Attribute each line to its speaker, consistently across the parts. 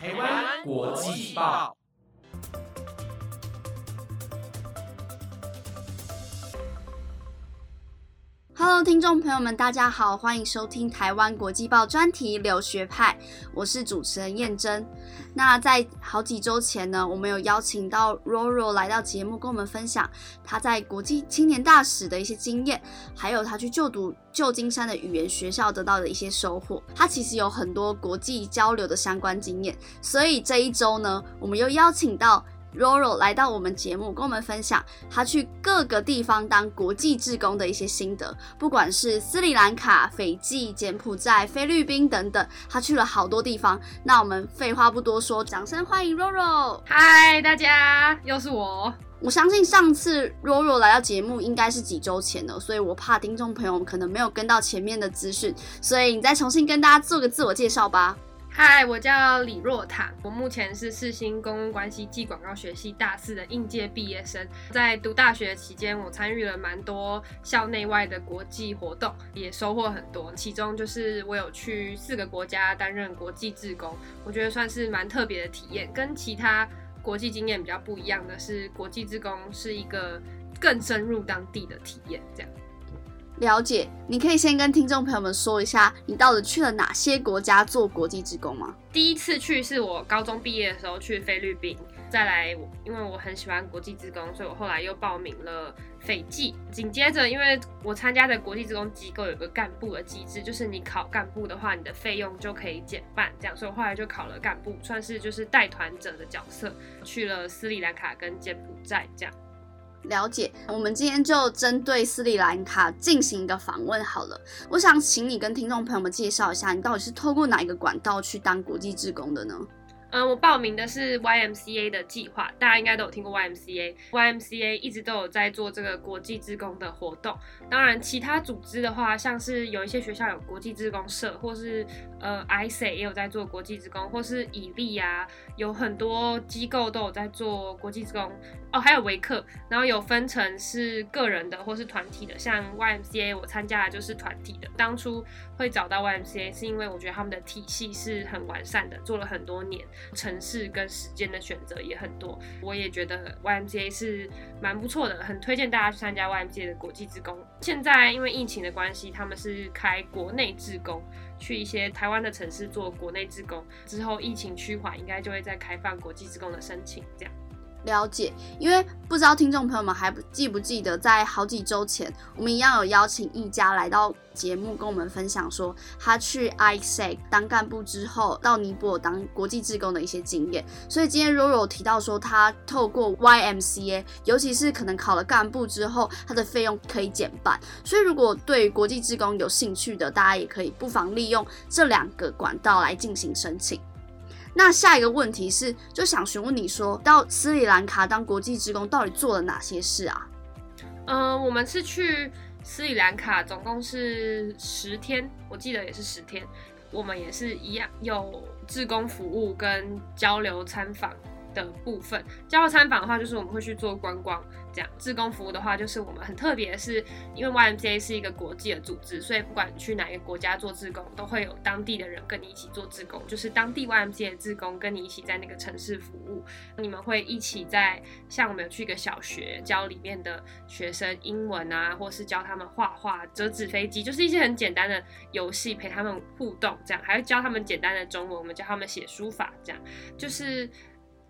Speaker 1: 台湾国际报。
Speaker 2: Hello，听众朋友们，大家好，欢迎收听台湾国际报专题留学派，我是主持人燕珍。那在好几周前呢，我们有邀请到 Roro 来到节目，跟我们分享他在国际青年大使的一些经验，还有他去就读旧金山的语言学校得到的一些收获。他其实有很多国际交流的相关经验，所以这一周呢，我们又邀请到。Roro 来到我们节目，跟我们分享他去各个地方当国际志工的一些心得，不管是斯里兰卡、斐济、柬埔寨、菲律宾等等，他去了好多地方。那我们废话不多说，掌声欢迎 Roro！
Speaker 3: 嗨，大家，又是我。
Speaker 2: 我相信上次 Roro 来到节目应该是几周前了，所以我怕听众朋友可能没有跟到前面的资讯，所以你再重新跟大家做个自我介绍吧。
Speaker 3: 嗨，我叫李若坦，我目前是世新公共关系暨广告学系大四的应届毕业生。在读大学期间，我参与了蛮多校内外的国际活动，也收获很多。其中就是我有去四个国家担任国际志工，我觉得算是蛮特别的体验。跟其他国际经验比较不一样的是，国际志工是一个更深入当地的体验，这样。
Speaker 2: 了解，你可以先跟听众朋友们说一下，你到底去了哪些国家做国际职工吗？
Speaker 3: 第一次去是我高中毕业的时候去菲律宾，再来，因为我很喜欢国际职工，所以我后来又报名了斐济。紧接着，因为我参加的国际职工机构有个干部的机制，就是你考干部的话，你的费用就可以减半，这样，所以我后来就考了干部，算是就是带团者的角色，去了斯里兰卡跟柬埔寨这样。
Speaker 2: 了解，我们今天就针对斯里兰卡进行一个访问好了。我想请你跟听众朋友们介绍一下，你到底是透过哪一个管道去当国际志工的呢？
Speaker 3: 嗯，我报名的是 YMCA 的计划，大家应该都有听过 YMCA。YMCA 一直都有在做这个国际志工的活动。当然，其他组织的话，像是有一些学校有国际志工社，或是呃 ISA 也有在做国际志工，或是以利啊，有很多机构都有在做国际志工。哦，还有维克，然后有分成是个人的或是团体的。像 YMCA 我参加的就是团体的。当初会找到 YMCA 是因为我觉得他们的体系是很完善的，做了很多年。城市跟时间的选择也很多，我也觉得 YMCA 是蛮不错的，很推荐大家去参加 YMCA 的国际职工。现在因为疫情的关系，他们是开国内职工，去一些台湾的城市做国内职工。之后疫情趋缓，应该就会再开放国际职工的申请，这样。
Speaker 2: 了解，因为不知道听众朋友们还记不记得，在好几周前，我们一样有邀请一家来到节目，跟我们分享说他去 ISEC 当干部之后，到尼泊尔当国际志工的一些经验。所以今天 Roro 提到说，他透过 YMCA，尤其是可能考了干部之后，他的费用可以减半。所以如果对国际志工有兴趣的，大家也可以不妨利用这两个管道来进行申请。那下一个问题是，就想询问你说到斯里兰卡当国际职工到底做了哪些事啊？
Speaker 3: 嗯，我们是去斯里兰卡，总共是十天，我记得也是十天。我们也是一样有志工服务跟交流参访。的部分，交流参访的话，就是我们会去做观光，这样。志工服务的话，就是我们很特别，是因为 YMCA 是一个国际的组织，所以不管去哪一个国家做志工，都会有当地的人跟你一起做志工，就是当地 YMCA 的志工跟你一起在那个城市服务。你们会一起在，像我们有去一个小学，教里面的学生英文啊，或是教他们画画、折纸飞机，就是一些很简单的游戏，陪他们互动，这样，还会教他们简单的中文，我们教他们写书法，这样，就是。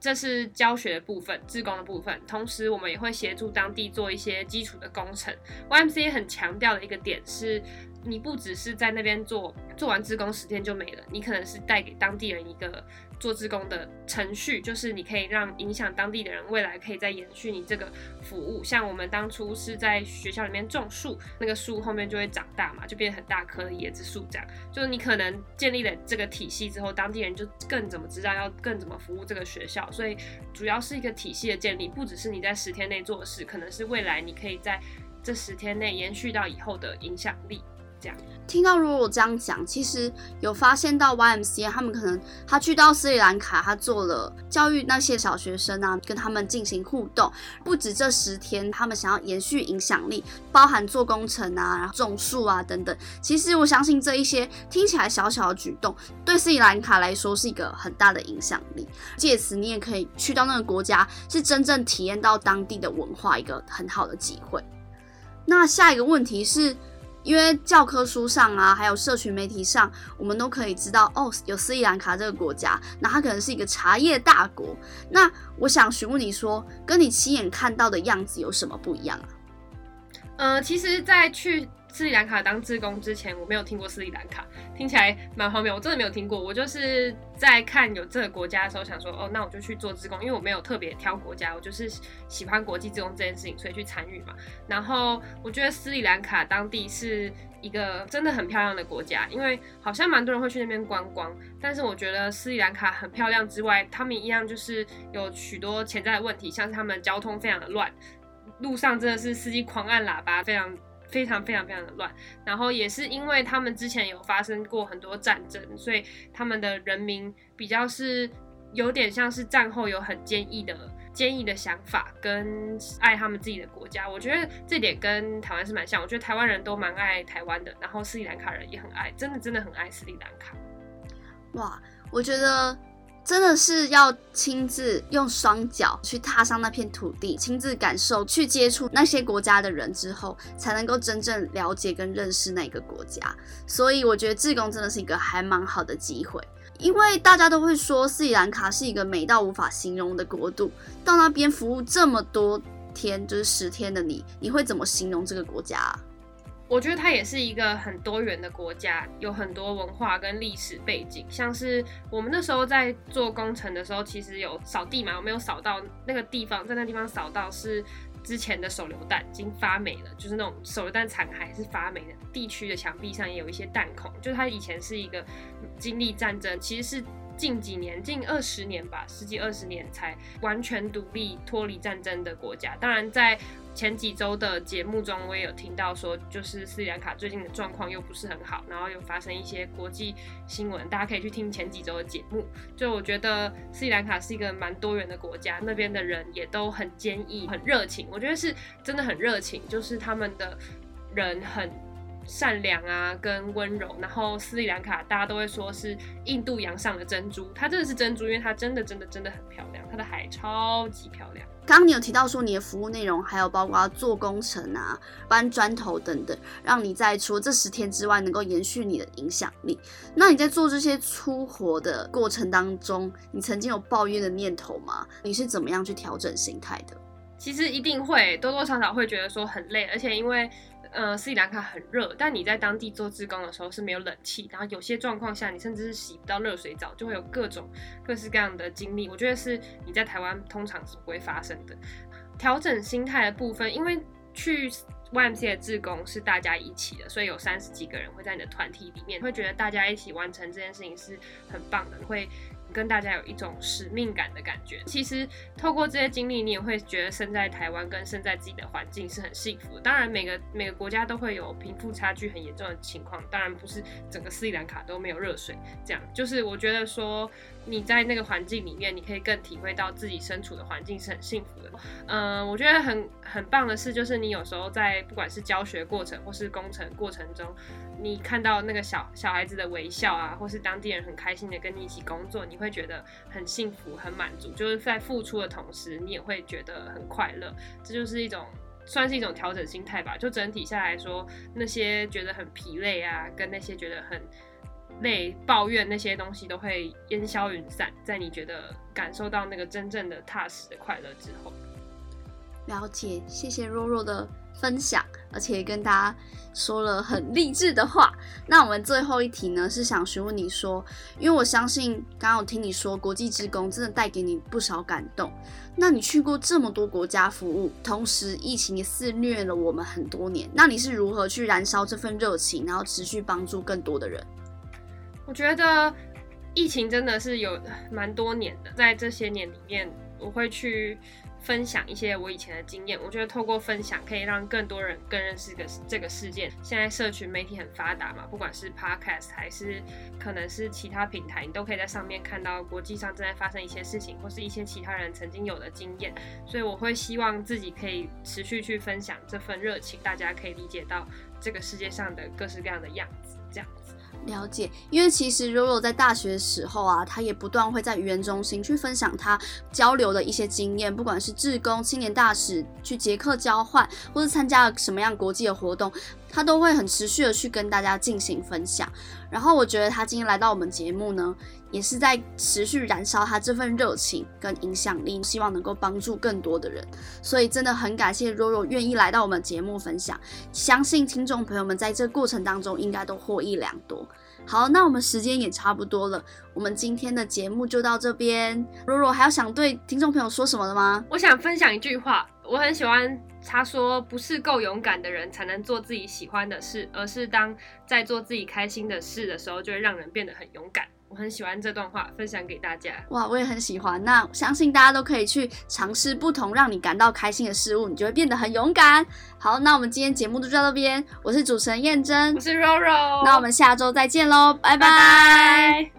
Speaker 3: 这是教学的部分，自工的部分。同时，我们也会协助当地做一些基础的工程。YMC 很强调的一个点是。你不只是在那边做做完志工十天就没了，你可能是带给当地人一个做志工的程序，就是你可以让影响当地的人未来可以再延续你这个服务。像我们当初是在学校里面种树，那个树后面就会长大嘛，就变很大棵的椰子树这样。就是你可能建立了这个体系之后，当地人就更怎么知道要更怎么服务这个学校。所以主要是一个体系的建立，不只是你在十天内做的事，可能是未来你可以在这十天内延续到以后的影响力。
Speaker 2: 听到如果我这样讲，其实有发现到 YMCA 他们可能他去到斯里兰卡，他做了教育那些小学生啊，跟他们进行互动。不止这十天，他们想要延续影响力，包含做工程啊、然后种树啊等等。其实我相信这一些听起来小小的举动，对斯里兰卡来说是一个很大的影响力。借此你也可以去到那个国家，是真正体验到当地的文化，一个很好的机会。那下一个问题是。因为教科书上啊，还有社群媒体上，我们都可以知道哦，有斯里兰卡这个国家，那它可能是一个茶叶大国。那我想询问你说，跟你亲眼看到的样子有什么不一样啊？
Speaker 3: 呃，其实，在去。斯里兰卡当志工之前，我没有听过斯里兰卡，听起来蛮荒谬。我真的没有听过。我就是在看有这个国家的时候，想说，哦，那我就去做志工，因为我没有特别挑国家，我就是喜欢国际志工这件事情，所以去参与嘛。然后我觉得斯里兰卡当地是一个真的很漂亮的国家，因为好像蛮多人会去那边观光。但是我觉得斯里兰卡很漂亮之外，他们一样就是有许多潜在的问题，像是他们交通非常的乱，路上真的是司机狂按喇叭，非常。非常非常非常的乱，然后也是因为他们之前有发生过很多战争，所以他们的人民比较是有点像是战后有很坚毅的坚毅的想法跟爱他们自己的国家。我觉得这点跟台湾是蛮像，我觉得台湾人都蛮爱台湾的，然后斯里兰卡人也很爱，真的真的很爱斯里兰卡。
Speaker 2: 哇，我觉得。真的是要亲自用双脚去踏上那片土地，亲自感受，去接触那些国家的人之后，才能够真正了解跟认识那个国家。所以我觉得志工真的是一个还蛮好的机会，因为大家都会说斯里兰卡是一个美到无法形容的国度。到那边服务这么多天，就是十天的你，你会怎么形容这个国家？
Speaker 3: 我觉得它也是一个很多元的国家，有很多文化跟历史背景。像是我们那时候在做工程的时候，其实有扫地嘛，我没有扫到那个地方，在那地方扫到是之前的手榴弹已经发霉了，就是那种手榴弹残骸是发霉的。地区的墙壁上也有一些弹孔，就是它以前是一个经历战争，其实是近几年、近二十年吧，十几二十年才完全独立脱离战争的国家。当然在前几周的节目中，我也有听到说，就是斯里兰卡最近的状况又不是很好，然后又发生一些国际新闻，大家可以去听前几周的节目。就我觉得斯里兰卡是一个蛮多元的国家，那边的人也都很坚毅、很热情。我觉得是真的很热情，就是他们的人很善良啊，跟温柔。然后斯里兰卡大家都会说是印度洋上的珍珠，它真的是珍珠，因为它真的真的真的很漂亮，它的海超级漂亮。
Speaker 2: 刚刚你有提到说你的服务内容还有包括做工程啊、搬砖头等等，让你在除了这十天之外能够延续你的影响力。那你在做这些粗活的过程当中，你曾经有抱怨的念头吗？你是怎么样去调整心态的？
Speaker 3: 其实一定会多多少少会觉得说很累，而且因为。呃，斯里兰卡很热，但你在当地做志工的时候是没有冷气，然后有些状况下你甚至是洗不到热水澡，就会有各种各式各样的经历。我觉得是你在台湾通常是不会发生的。调整心态的部分，因为去 YMC 的志工是大家一起的，所以有三十几个人会在你的团体里面，会觉得大家一起完成这件事情是很棒的，会。跟大家有一种使命感的感觉。其实透过这些经历，你也会觉得身在台湾跟身在自己的环境是很幸福。当然，每个每个国家都会有贫富差距很严重的情况。当然，不是整个斯里兰卡都没有热水。这样就是我觉得说。你在那个环境里面，你可以更体会到自己身处的环境是很幸福的。嗯，我觉得很很棒的是，就是你有时候在不管是教学过程或是工程过程中，你看到那个小小孩子的微笑啊，或是当地人很开心的跟你一起工作，你会觉得很幸福、很满足。就是在付出的同时，你也会觉得很快乐。这就是一种算是一种调整心态吧。就整体下来说，那些觉得很疲累啊，跟那些觉得很。累、抱怨那些东西都会烟消云散，在你觉得感受到那个真正的踏实的快乐之后。
Speaker 2: 了解，谢谢若若的分享，而且跟大家说了很励志的话。那我们最后一题呢，是想询问你说，因为我相信刚刚我听你说国际职工真的带给你不少感动。那你去过这么多国家服务，同时疫情也肆虐了我们很多年，那你是如何去燃烧这份热情，然后持续帮助更多的人？
Speaker 3: 我觉得疫情真的是有蛮多年的，在这些年里面，我会去分享一些我以前的经验。我觉得透过分享可以让更多人更认识个这个事件。现在社群媒体很发达嘛，不管是 Podcast 还是可能是其他平台，你都可以在上面看到国际上正在发生一些事情，或是一些其他人曾经有的经验。所以我会希望自己可以持续去分享这份热情，大家可以理解到这个世界上的各式各样的样子，
Speaker 2: 了解，因为其实 Roro 在大学的时候啊，他也不断会在语言中心去分享他交流的一些经验，不管是志工、青年大使、去捷克交换，或是参加了什么样国际的活动，他都会很持续的去跟大家进行分享。然后我觉得他今天来到我们节目呢，也是在持续燃烧他这份热情跟影响力，希望能够帮助更多的人。所以真的很感谢 Roro 愿意来到我们节目分享，相信听众朋友们在这过程当中应该都获益良多。好，那我们时间也差不多了，我们今天的节目就到这边。若若还有想对听众朋友说什么的吗？
Speaker 3: 我想分享一句话，我很喜欢他说：“不是够勇敢的人才能做自己喜欢的事，而是当在做自己开心的事的时候，就会让人变得很勇敢。”我很喜欢这段话，分享给大家。
Speaker 2: 哇，我也很喜欢。那相信大家都可以去尝试不同让你感到开心的事物，你就会变得很勇敢。好，那我们今天节目就到这边。我是主持人燕珍，
Speaker 3: 我是 Roro。
Speaker 2: 那我们下周再见喽，拜拜。